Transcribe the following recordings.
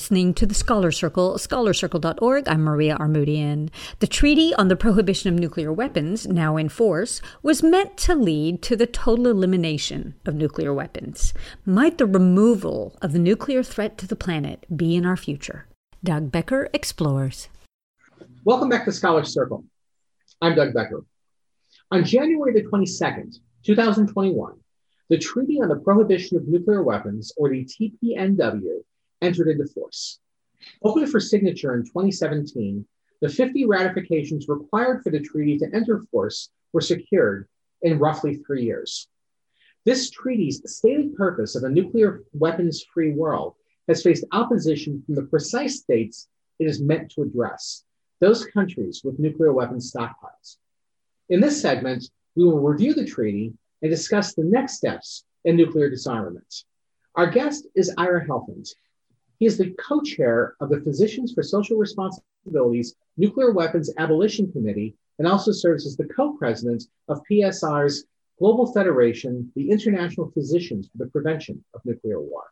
Listening to the Scholar Circle, scholarcircle.org. I'm Maria Armoudian. The Treaty on the Prohibition of Nuclear Weapons, now in force, was meant to lead to the total elimination of nuclear weapons. Might the removal of the nuclear threat to the planet be in our future? Doug Becker explores. Welcome back to Scholar Circle. I'm Doug Becker. On January the 22nd, 2021, the Treaty on the Prohibition of Nuclear Weapons, or the TPNW, entered into force. Open for signature in 2017, the 50 ratifications required for the treaty to enter force were secured in roughly three years. This treaty's stated purpose of a nuclear weapons free world has faced opposition from the precise states it is meant to address, those countries with nuclear weapons stockpiles. In this segment, we will review the treaty and discuss the next steps in nuclear disarmament. Our guest is Ira Helfand, he is the co chair of the Physicians for Social Responsibilities Nuclear Weapons Abolition Committee and also serves as the co president of PSR's Global Federation, the International Physicians for the Prevention of Nuclear War.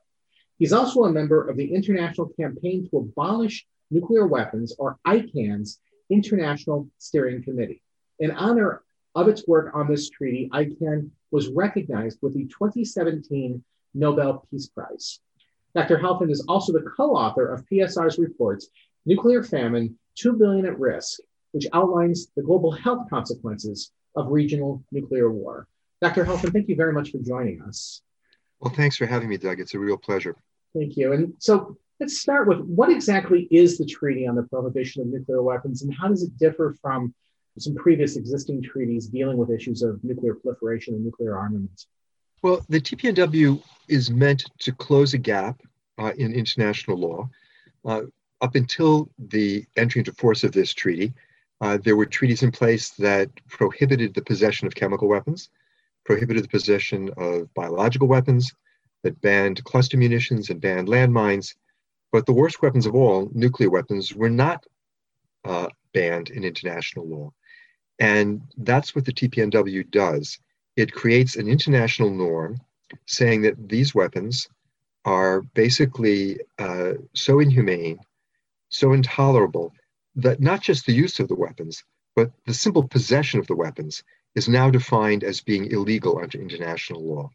He's also a member of the International Campaign to Abolish Nuclear Weapons, or ICAN's International Steering Committee. In honor of its work on this treaty, ICAN was recognized with the 2017 Nobel Peace Prize. Dr. Helfand is also the co-author of PSR's reports, Nuclear Famine, 2 billion at risk, which outlines the global health consequences of regional nuclear war. Dr. Helfand, thank you very much for joining us. Well, thanks for having me, Doug. It's a real pleasure. Thank you. And so let's start with what exactly is the Treaty on the Prohibition of Nuclear Weapons and how does it differ from some previous existing treaties dealing with issues of nuclear proliferation and nuclear armaments? Well, the TPNW is meant to close a gap uh, in international law. Uh, up until the entry into force of this treaty, uh, there were treaties in place that prohibited the possession of chemical weapons, prohibited the possession of biological weapons, that banned cluster munitions and banned landmines. But the worst weapons of all, nuclear weapons, were not uh, banned in international law. And that's what the TPNW does. It creates an international norm saying that these weapons are basically uh, so inhumane, so intolerable, that not just the use of the weapons, but the simple possession of the weapons is now defined as being illegal under international law.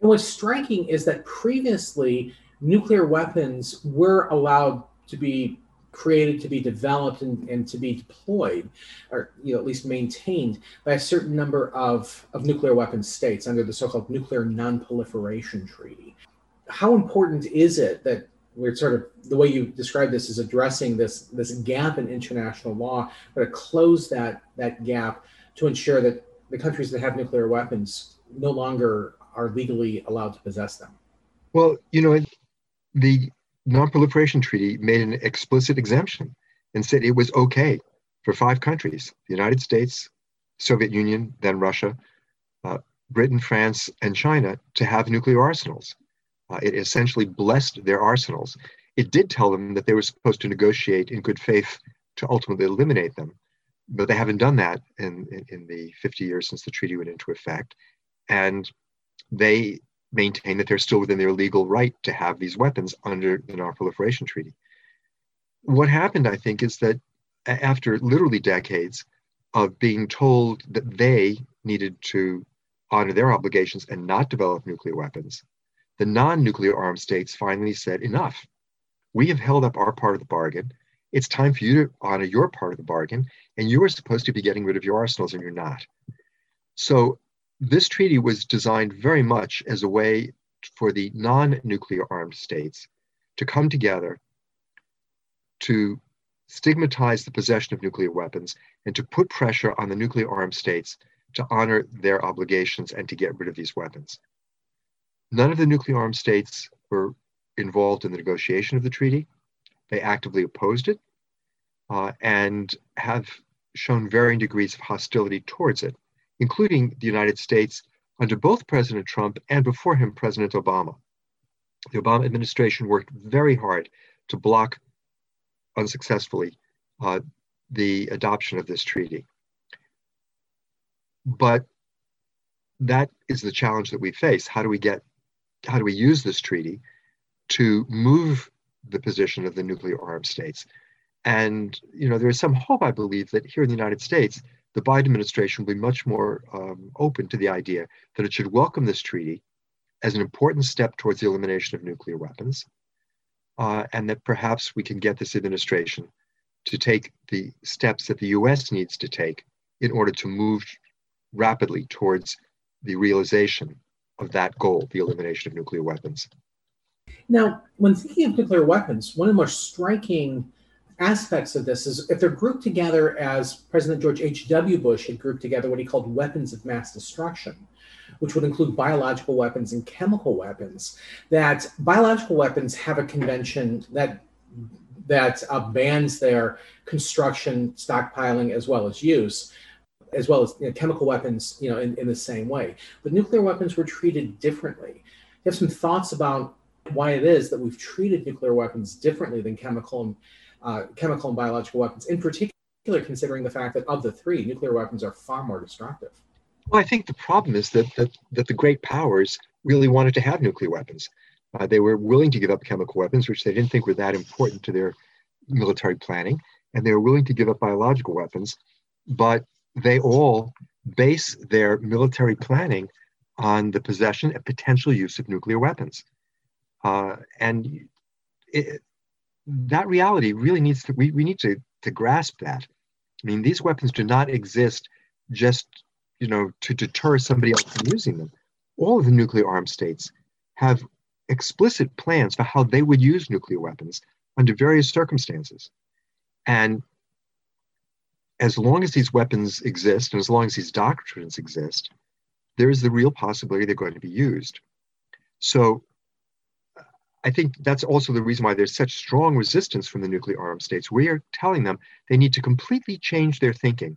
And what's striking is that previously nuclear weapons were allowed to be created to be developed and, and to be deployed or you know at least maintained by a certain number of, of nuclear weapons states under the so-called nuclear non-proliferation treaty how important is it that we're sort of the way you describe this is addressing this this gap in international law but to close that that gap to ensure that the countries that have nuclear weapons no longer are legally allowed to possess them? Well you know the non-proliferation treaty made an explicit exemption and said it was okay for five countries the united states soviet union then russia uh, britain france and china to have nuclear arsenals uh, it essentially blessed their arsenals it did tell them that they were supposed to negotiate in good faith to ultimately eliminate them but they haven't done that in, in, in the 50 years since the treaty went into effect and they maintain that they're still within their legal right to have these weapons under the Non-Proliferation Treaty. What happened, I think, is that after literally decades of being told that they needed to honor their obligations and not develop nuclear weapons, the non-nuclear armed states finally said, enough. We have held up our part of the bargain. It's time for you to honor your part of the bargain, and you are supposed to be getting rid of your arsenals, and you're not. So this treaty was designed very much as a way for the non nuclear armed states to come together to stigmatize the possession of nuclear weapons and to put pressure on the nuclear armed states to honor their obligations and to get rid of these weapons. None of the nuclear armed states were involved in the negotiation of the treaty. They actively opposed it uh, and have shown varying degrees of hostility towards it including the United States under both President Trump and before him, President Obama. The Obama administration worked very hard to block unsuccessfully uh, the adoption of this treaty. But that is the challenge that we face. How do we get, how do we use this treaty to move the position of the nuclear armed states. And you know, there is some hope, I believe, that here in the United States, the Biden administration will be much more um, open to the idea that it should welcome this treaty as an important step towards the elimination of nuclear weapons, uh, and that perhaps we can get this administration to take the steps that the US needs to take in order to move rapidly towards the realization of that goal, the elimination of nuclear weapons. Now, when thinking of nuclear weapons, one of the most striking aspects of this is if they're grouped together as President George H.W. Bush had grouped together what he called weapons of mass destruction, which would include biological weapons and chemical weapons, that biological weapons have a convention that that uh, bans their construction, stockpiling, as well as use, as well as you know, chemical weapons, you know, in, in the same way. But nuclear weapons were treated differently. You have some thoughts about why it is that we've treated nuclear weapons differently than chemical and uh, chemical and biological weapons, in particular, considering the fact that of the three, nuclear weapons are far more destructive. Well, I think the problem is that that, that the great powers really wanted to have nuclear weapons. Uh, they were willing to give up chemical weapons, which they didn't think were that important to their military planning, and they were willing to give up biological weapons, but they all base their military planning on the possession and potential use of nuclear weapons. Uh, and it, that reality really needs to, we, we need to, to grasp that. I mean, these weapons do not exist just, you know, to deter somebody else from using them. All of the nuclear armed states have explicit plans for how they would use nuclear weapons under various circumstances. And as long as these weapons exist and as long as these doctrines exist, there is the real possibility they're going to be used. So I think that's also the reason why there's such strong resistance from the nuclear armed states. We are telling them they need to completely change their thinking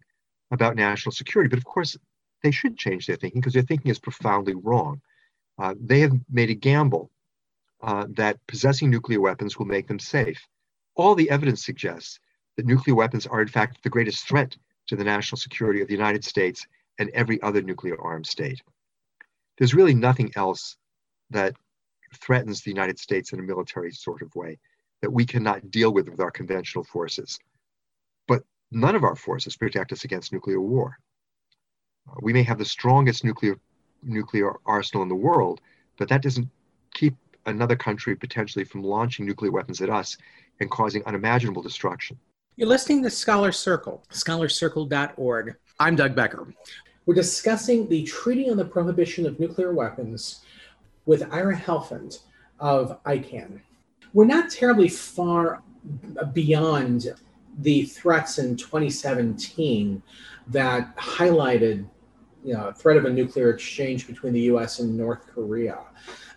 about national security. But of course, they should change their thinking because their thinking is profoundly wrong. Uh, they have made a gamble uh, that possessing nuclear weapons will make them safe. All the evidence suggests that nuclear weapons are, in fact, the greatest threat to the national security of the United States and every other nuclear armed state. There's really nothing else that threatens the United States in a military sort of way that we cannot deal with with our conventional forces. But none of our forces protect us against nuclear war. Uh, we may have the strongest nuclear nuclear arsenal in the world, but that doesn't keep another country potentially from launching nuclear weapons at us and causing unimaginable destruction. You're listening to Scholar Circle, scholarcircle.org. I'm Doug Becker. We're discussing the Treaty on the Prohibition of Nuclear Weapons with Ira Helfand of ICAN. We're not terribly far beyond the threats in 2017 that highlighted you know, threat of a nuclear exchange between the US and North Korea.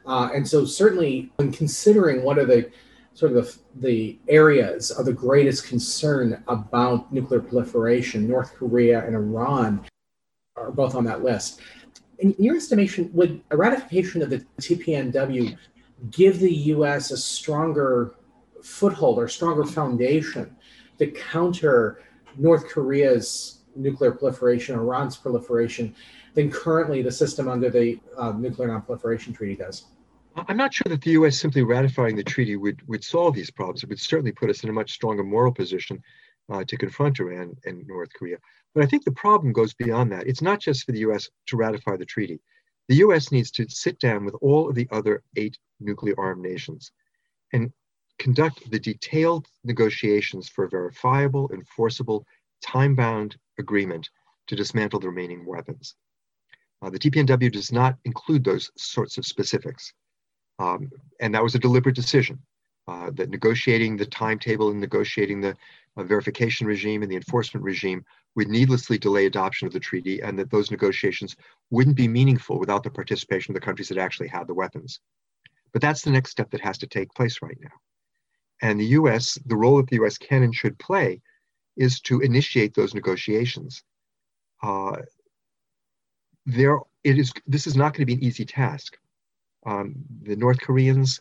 Uh, and so, certainly, when considering what are the sort of the, the areas of the greatest concern about nuclear proliferation, North Korea and Iran are both on that list. In your estimation, would a ratification of the TPNW give the US a stronger foothold or stronger foundation to counter North Korea's nuclear proliferation, Iran's proliferation, than currently the system under the uh, Nuclear Nonproliferation Treaty does? I'm not sure that the U.S. simply ratifying the treaty would, would solve these problems. It would certainly put us in a much stronger moral position uh, to confront Iran and North Korea. But I think the problem goes beyond that. It's not just for the US to ratify the treaty. The US needs to sit down with all of the other eight nuclear armed nations and conduct the detailed negotiations for a verifiable, enforceable, time bound agreement to dismantle the remaining weapons. Uh, the TPNW does not include those sorts of specifics. Um, and that was a deliberate decision uh, that negotiating the timetable and negotiating the uh, verification regime and the enforcement regime would needlessly delay adoption of the treaty and that those negotiations wouldn't be meaningful without the participation of the countries that actually had the weapons. But that's the next step that has to take place right now. And the US, the role that the US can and should play is to initiate those negotiations. Uh, there, it is, this is not going to be an easy task. Um, the North Koreans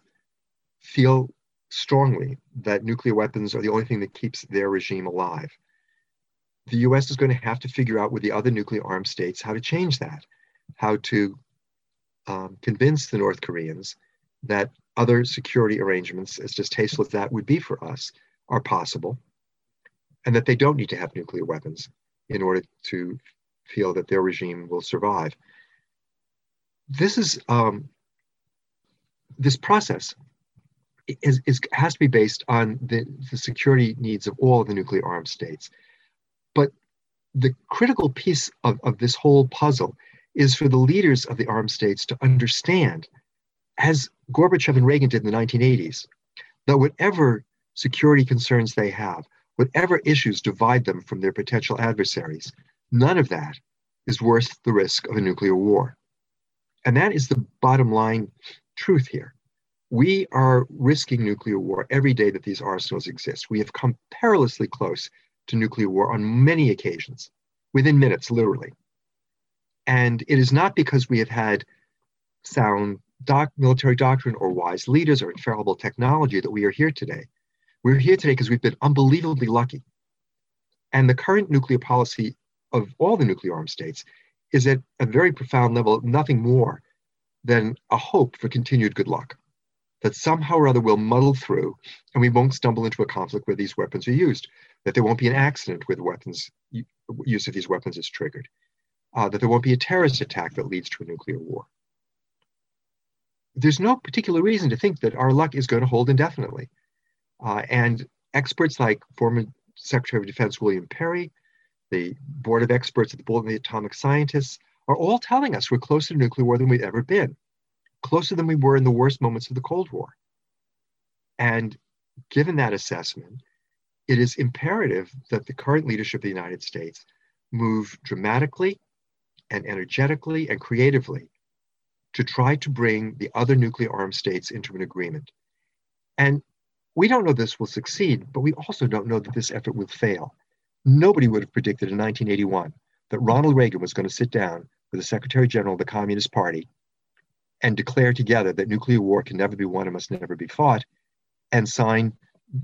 feel strongly that nuclear weapons are the only thing that keeps their regime alive. The US is going to have to figure out with the other nuclear armed states how to change that, how to um, convince the North Koreans that other security arrangements, as distasteful as that would be for us, are possible, and that they don't need to have nuclear weapons in order to feel that their regime will survive. This is um, this process is, is, has to be based on the, the security needs of all of the nuclear armed states. But the critical piece of, of this whole puzzle is for the leaders of the armed states to understand, as Gorbachev and Reagan did in the 1980s, that whatever security concerns they have, whatever issues divide them from their potential adversaries, none of that is worth the risk of a nuclear war. And that is the bottom line truth here. We are risking nuclear war every day that these arsenals exist. We have come perilously close to nuclear war on many occasions, within minutes, literally. And it is not because we have had sound doc- military doctrine or wise leaders or infallible technology that we are here today. We're here today because we've been unbelievably lucky. And the current nuclear policy of all the nuclear armed states is at a very profound level nothing more than a hope for continued good luck. That somehow or other we'll muddle through and we won't stumble into a conflict where these weapons are used, that there won't be an accident the weapons, use of these weapons is triggered, uh, that there won't be a terrorist attack that leads to a nuclear war. There's no particular reason to think that our luck is going to hold indefinitely. Uh, and experts like former Secretary of Defense William Perry, the board of experts at the Bulletin of the Atomic Scientists are all telling us we're closer to nuclear war than we've ever been, closer than we were in the worst moments of the Cold War. And given that assessment, it is imperative that the current leadership of the United States move dramatically and energetically and creatively to try to bring the other nuclear armed states into an agreement. And we don't know this will succeed, but we also don't know that this effort will fail. Nobody would have predicted in 1981 that Ronald Reagan was going to sit down with the Secretary General of the Communist Party and declare together that nuclear war can never be won and must never be fought, and sign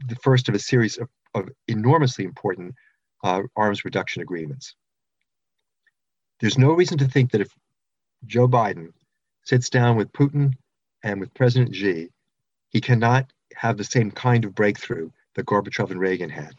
the first of a series of, of enormously important uh, arms reduction agreements. There's no reason to think that if Joe Biden sits down with Putin and with President Xi, he cannot have the same kind of breakthrough that Gorbachev and Reagan had.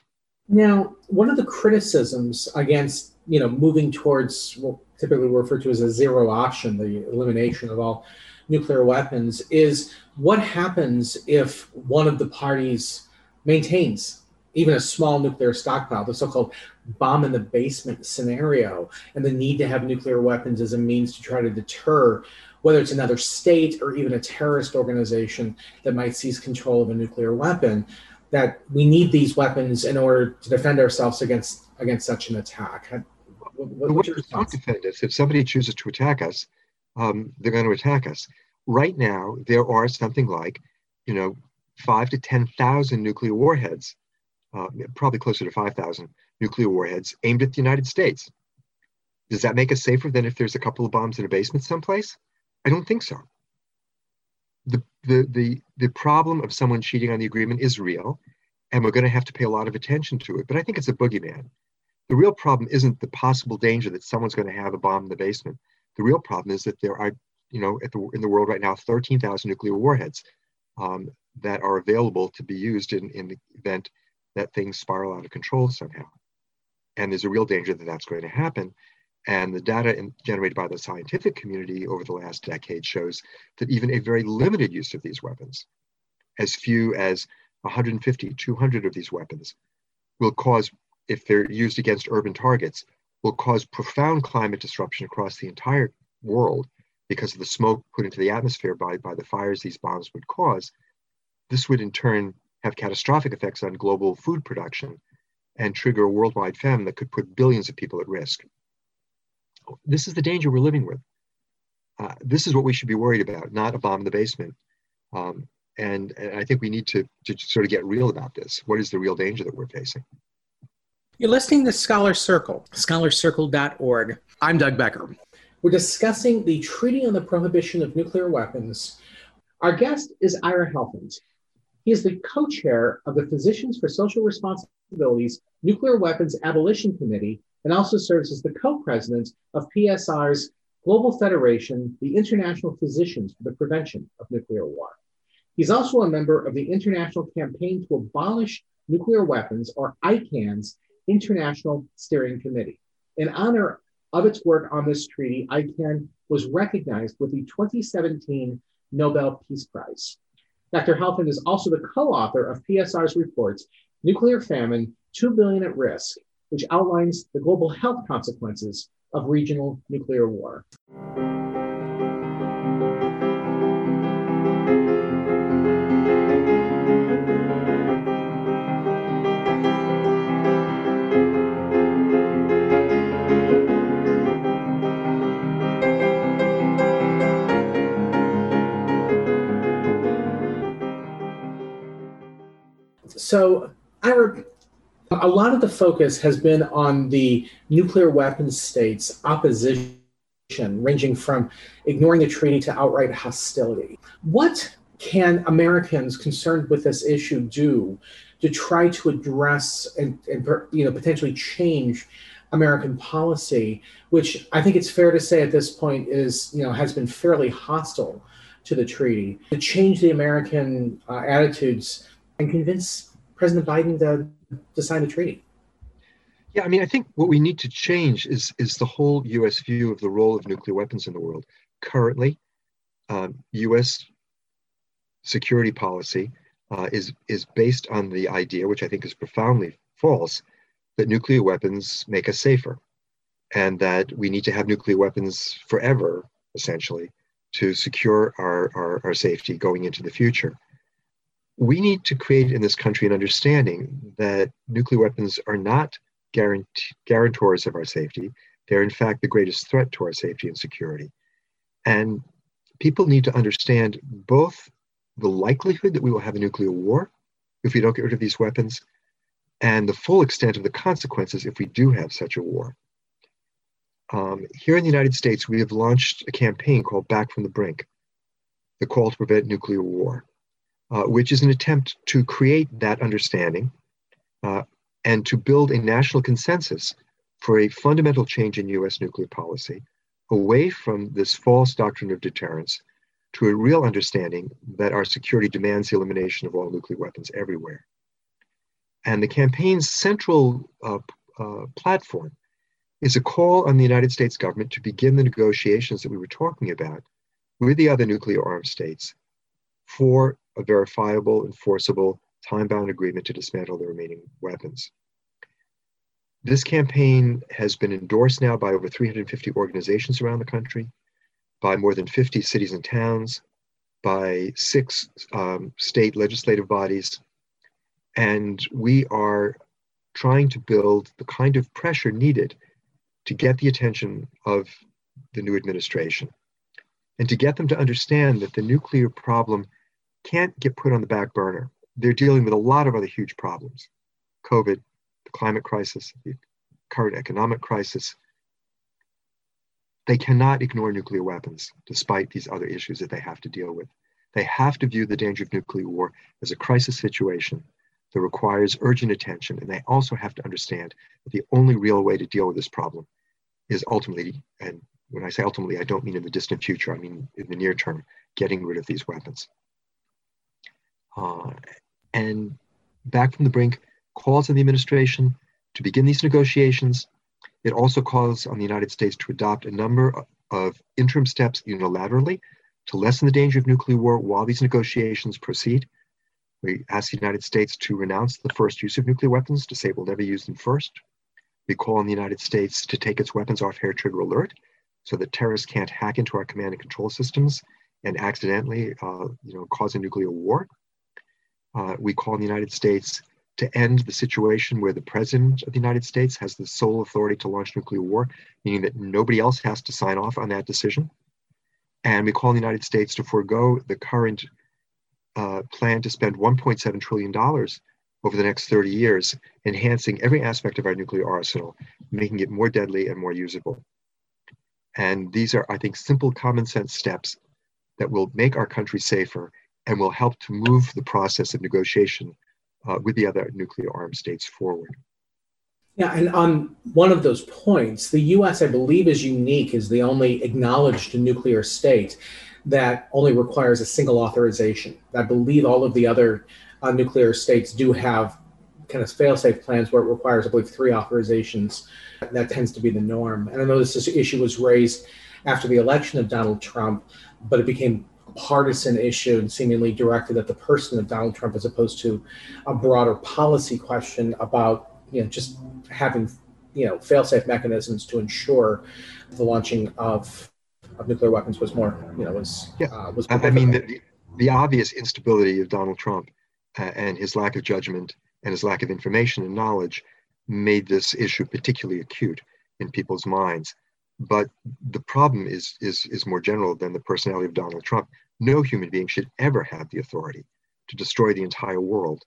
Now, one of the criticisms against you know moving towards what typically referred to as a zero option, the elimination of all nuclear weapons, is what happens if one of the parties maintains even a small nuclear stockpile, the so-called bomb in the basement scenario, and the need to have nuclear weapons as a means to try to deter whether it's another state or even a terrorist organization that might seize control of a nuclear weapon that we need these weapons in order to defend ourselves against against such an attack. What, what not defend us? If somebody chooses to attack us, um, they're going to attack us. Right now, there are something like, you know, five to ten thousand nuclear warheads, uh, probably closer to five thousand nuclear warheads aimed at the United States. Does that make us safer than if there's a couple of bombs in a basement someplace? I don't think so the, the, the, the problem of someone cheating on the agreement is real, and we're going to have to pay a lot of attention to it. But I think it's a boogeyman. The real problem isn't the possible danger that someone's going to have a bomb in the basement. The real problem is that there are, you know, the, in the world right now, 13,000 nuclear warheads um, that are available to be used in, in the event that things spiral out of control somehow. And there's a real danger that that's going to happen. And the data in, generated by the scientific community over the last decade shows that even a very limited use of these weapons, as few as 150, 200 of these weapons, will cause, if they're used against urban targets, will cause profound climate disruption across the entire world because of the smoke put into the atmosphere by, by the fires these bombs would cause. This would in turn have catastrophic effects on global food production and trigger a worldwide famine that could put billions of people at risk this is the danger we're living with. Uh, this is what we should be worried about, not a bomb in the basement. Um, and, and I think we need to, to sort of get real about this. What is the real danger that we're facing? You're listening to Scholar Circle, scholarcircle.org. I'm Doug Becker. We're discussing the Treaty on the Prohibition of Nuclear Weapons. Our guest is Ira Helfand. He is the co chair of the Physicians for Social Responsibilities Nuclear Weapons Abolition Committee and also serves as the co-president of PSR's Global Federation, the International Physicians for the Prevention of Nuclear War. He's also a member of the International Campaign to Abolish Nuclear Weapons, or ICAN's International Steering Committee. In honor of its work on this treaty, ICAN was recognized with the 2017 Nobel Peace Prize. Dr. Helfand is also the co-author of PSR's reports, Nuclear Famine, 2 Billion at Risk, which outlines the global health consequences of regional nuclear war. So, a lot of the focus has been on the nuclear weapons states' opposition, ranging from ignoring the treaty to outright hostility. What can Americans concerned with this issue do to try to address and, and you know potentially change American policy, which I think it's fair to say at this point is you know has been fairly hostile to the treaty, to change the American uh, attitudes and convince President Biden to, to sign the treaty? Yeah, I mean, I think what we need to change is is the whole U.S. view of the role of nuclear weapons in the world. Currently, um, U.S. security policy uh, is is based on the idea, which I think is profoundly false, that nuclear weapons make us safer, and that we need to have nuclear weapons forever, essentially, to secure our, our, our safety going into the future we need to create in this country an understanding that nuclear weapons are not guarantors of our safety. They're, in fact, the greatest threat to our safety and security. And people need to understand both the likelihood that we will have a nuclear war if we don't get rid of these weapons and the full extent of the consequences if we do have such a war. Um, here in the United States, we have launched a campaign called Back from the Brink, the call to prevent nuclear war uh, which is an attempt to create that understanding uh, and to build a national consensus for a fundamental change in US nuclear policy away from this false doctrine of deterrence to a real understanding that our security demands the elimination of all nuclear weapons everywhere. And the campaign's central uh, uh, platform is a call on the United States government to begin the negotiations that we were talking about with the other nuclear armed states for a verifiable, enforceable, time bound agreement to dismantle the remaining weapons. This campaign has been endorsed now by over 350 organizations around the country, by more than 50 cities and towns, by six um, state legislative bodies. And we are trying to build the kind of pressure needed to get the attention of the new administration and to get them to understand that the nuclear problem can't get put on the back burner. They're dealing with a lot of other huge problems COVID, the climate crisis, the current economic crisis. They cannot ignore nuclear weapons despite these other issues that they have to deal with. They have to view the danger of nuclear war as a crisis situation that requires urgent attention. And they also have to understand that the only real way to deal with this problem is ultimately, and when I say ultimately, I don't mean in the distant future, I mean in the near term, getting rid of these weapons. Uh, and back from the brink calls on the administration to begin these negotiations. It also calls on the United States to adopt a number of interim steps unilaterally to lessen the danger of nuclear war while these negotiations proceed. We ask the United States to renounce the first use of nuclear weapons, to say we'll never use them first. We call on the United States to take its weapons off hair trigger alert so that terrorists can't hack into our command and control systems and accidentally uh, you know, cause a nuclear war uh, we call on the United States to end the situation where the president of the United States has the sole authority to launch nuclear war, meaning that nobody else has to sign off on that decision. And we call on the United States to forego the current uh, plan to spend $1.7 trillion over the next 30 years, enhancing every aspect of our nuclear arsenal, making it more deadly and more usable. And these are, I think, simple common sense steps that will make our country safer and will help to move the process of negotiation uh, with the other nuclear armed states forward. Yeah, and on one of those points, the US, I believe, is unique as the only acknowledged nuclear state that only requires a single authorization. I believe all of the other uh, nuclear states do have kind of fail-safe plans where it requires, I believe, three authorizations. That tends to be the norm. And I know this issue was raised after the election of Donald Trump, but it became partisan issue and seemingly directed at the person of Donald Trump as opposed to a broader policy question about you know just having you know fail-safe mechanisms to ensure the launching of of nuclear weapons was more you know was yeah. Uh, was I mean the, the obvious instability of Donald Trump uh, and his lack of judgment and his lack of information and knowledge made this issue particularly acute in people's minds. But the problem is, is, is more general than the personality of Donald Trump. No human being should ever have the authority to destroy the entire world.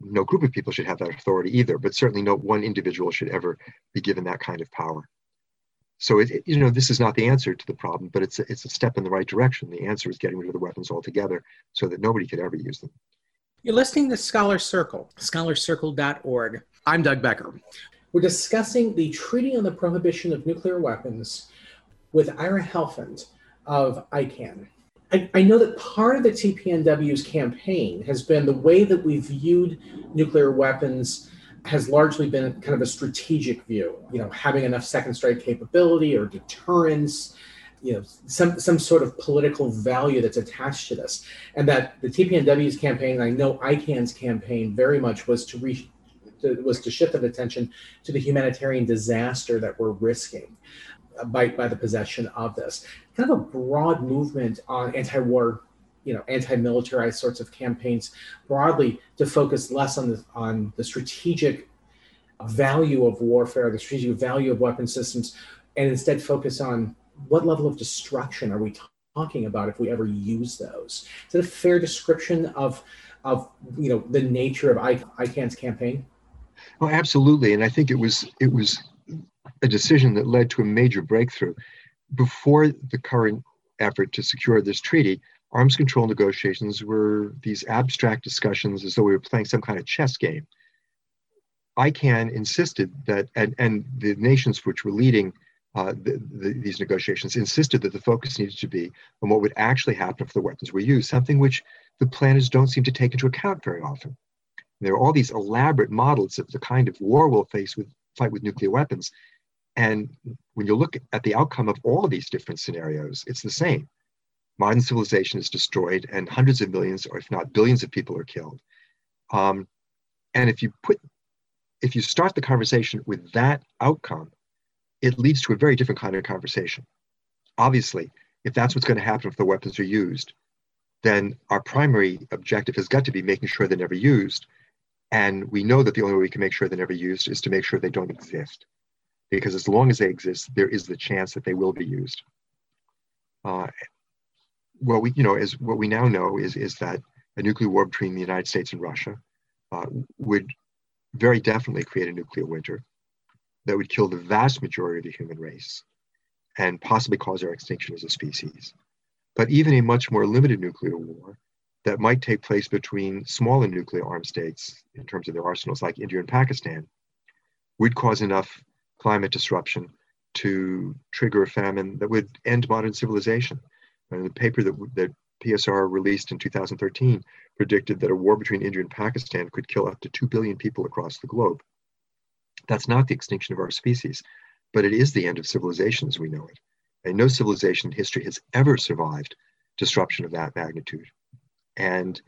No group of people should have that authority either, but certainly no one individual should ever be given that kind of power. So, it, it, you know, this is not the answer to the problem, but it's a, it's a step in the right direction. The answer is getting rid of the weapons altogether so that nobody could ever use them. You're listening to Scholar Circle, scholarcircle.org. I'm Doug Becker. We're discussing the Treaty on the Prohibition of Nuclear Weapons with Ira Helfand of ICAN. I, I, know that part of the TPNW's campaign has been the way that we've viewed nuclear weapons has largely been kind of a strategic view, you know, having enough second strike capability or deterrence, you know some some sort of political value that's attached to this. And that the tpnw's campaign i know ican's campaign very much was to reach was to shift that attention to the humanitarian disaster that we're risking by, by the possession of this kind of a broad movement on anti-war you know anti-militarized sorts of campaigns broadly to focus less on the on the strategic value of warfare the strategic value of weapon systems and instead focus on what level of destruction are we talking about if we ever use those? Is that a fair description of of you know the nature of ICAN's campaign? Oh, absolutely, and I think it was it was a decision that led to a major breakthrough. Before the current effort to secure this treaty, arms control negotiations were these abstract discussions as though we were playing some kind of chess game. ICAN insisted that, and, and the nations which were leading uh, the, the, these negotiations insisted that the focus needed to be on what would actually happen if the weapons were used, something which the planners don't seem to take into account very often. There are all these elaborate models of the kind of war we'll face with fight with nuclear weapons. And when you look at the outcome of all of these different scenarios, it's the same. Modern civilization is destroyed, and hundreds of millions, or if not billions, of people are killed. Um, and if you put, if you start the conversation with that outcome, it leads to a very different kind of conversation. Obviously, if that's what's going to happen if the weapons are used, then our primary objective has got to be making sure they're never used. And we know that the only way we can make sure they're never used is to make sure they don't exist. Because as long as they exist, there is the chance that they will be used. Uh, well, we, you know, as what we now know is, is that a nuclear war between the United States and Russia uh, would very definitely create a nuclear winter that would kill the vast majority of the human race and possibly cause our extinction as a species. But even a much more limited nuclear war that might take place between smaller nuclear armed states in terms of their arsenals, like India and Pakistan, would cause enough climate disruption to trigger a famine that would end modern civilization. And the paper that, that PSR released in 2013 predicted that a war between India and Pakistan could kill up to 2 billion people across the globe. That's not the extinction of our species, but it is the end of civilization as we know it. And no civilization in history has ever survived disruption of that magnitude. And,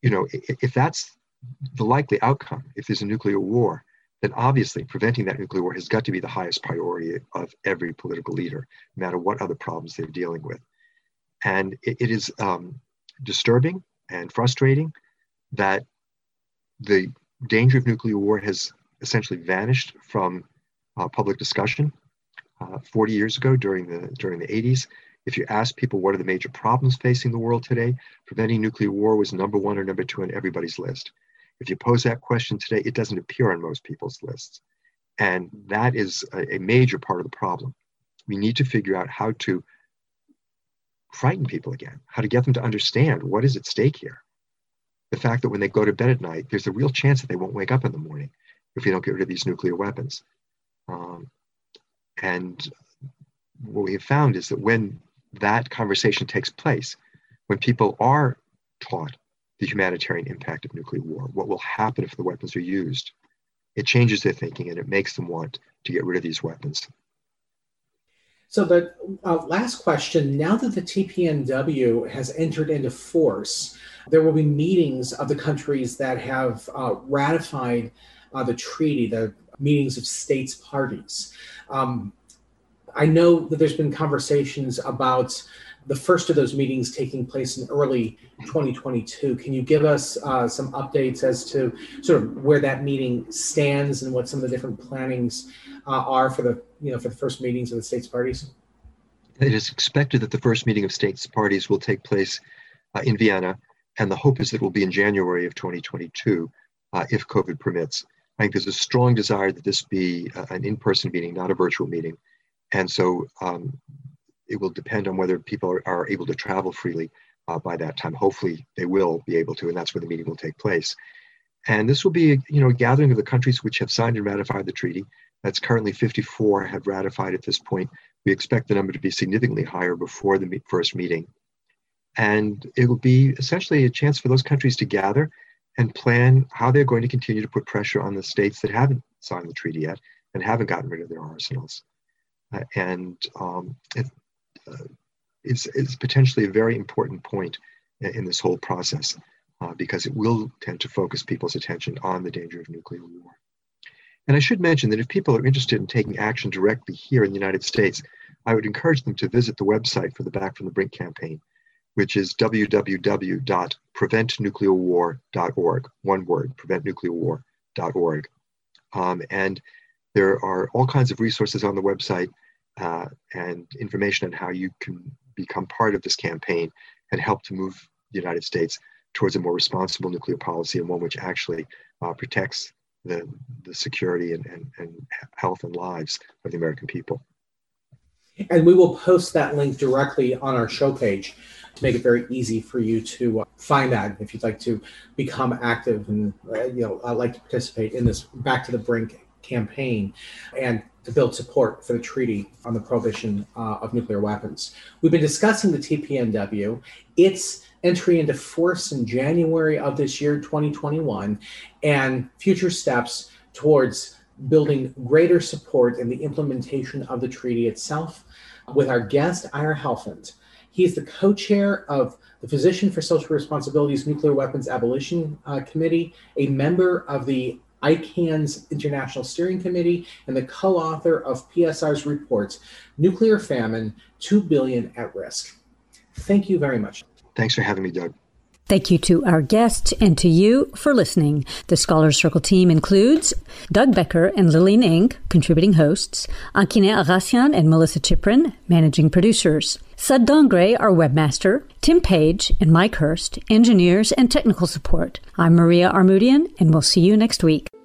you know, if that's the likely outcome, if there's a nuclear war, then obviously preventing that nuclear war has got to be the highest priority of every political leader, no matter what other problems they're dealing with. And it, it is um, disturbing and frustrating that the danger of nuclear war has essentially vanished from uh, public discussion uh, 40 years ago during the during the 80s. If you ask people what are the major problems facing the world today, preventing nuclear war was number one or number two on everybody's list. If you pose that question today, it doesn't appear on most people's lists. And that is a, a major part of the problem. We need to figure out how to frighten people again, how to get them to understand what is at stake here. The fact that when they go to bed at night, there's a real chance that they won't wake up in the morning if we don't get rid of these nuclear weapons. Um, and what we have found is that when that conversation takes place, when people are taught the humanitarian impact of nuclear war, what will happen if the weapons are used, it changes their thinking and it makes them want to get rid of these weapons. So the uh, last question, now that the TPNW has entered into force, there will be meetings of the countries that have uh, ratified uh, the treaty, the meetings of states parties. Um, I know that there's been conversations about the first of those meetings taking place in early 2022. Can you give us uh, some updates as to sort of where that meeting stands and what some of the different plannings uh, are for the you know for the first meetings of the states parties? It is expected that the first meeting of states parties will take place uh, in Vienna, and the hope is that it will be in January of 2022, uh, if COVID permits. I think there's a strong desire that this be uh, an in-person meeting, not a virtual meeting, and so um, it will depend on whether people are, are able to travel freely uh, by that time. Hopefully, they will be able to, and that's where the meeting will take place. And this will be, you know, a gathering of the countries which have signed and ratified the treaty. That's currently 54 have ratified at this point. We expect the number to be significantly higher before the first meeting. And it will be essentially a chance for those countries to gather and plan how they're going to continue to put pressure on the states that haven't signed the treaty yet and haven't gotten rid of their arsenals. Uh, and um, it, it's, it's potentially a very important point in, in this whole process uh, because it will tend to focus people's attention on the danger of nuclear war. And I should mention that if people are interested in taking action directly here in the United States, I would encourage them to visit the website for the Back from the Brink campaign, which is www.preventnuclearwar.org. One word, preventnuclearwar.org. Um, and there are all kinds of resources on the website uh, and information on how you can become part of this campaign and help to move the United States towards a more responsible nuclear policy and one which actually uh, protects the, the security and, and, and health and lives of the American people. And we will post that link directly on our show page to make it very easy for you to uh, find that if you'd like to become active and uh, you know uh, like to participate in this Back to the Brink campaign and to build support for the treaty on the prohibition uh, of nuclear weapons. We've been discussing the TPNW. It's entry into force in January of this year, 2021, and future steps towards building greater support in the implementation of the treaty itself with our guest, Ira Helfand. He is the co chair of the Physician for Social Responsibility's Nuclear Weapons Abolition uh, Committee, a member of the ICAN's International Steering Committee, and the co author of PSR's reports, Nuclear Famine 2 Billion at Risk. Thank you very much. Thanks for having me, Doug. Thank you to our guests and to you for listening. The Scholar Circle team includes Doug Becker and Lillian Ng, contributing hosts, Ankine Agassian and Melissa Chiprin, managing producers, Sud Dongre, our webmaster, Tim Page and Mike Hurst, engineers and technical support. I'm Maria Armoudian, and we'll see you next week.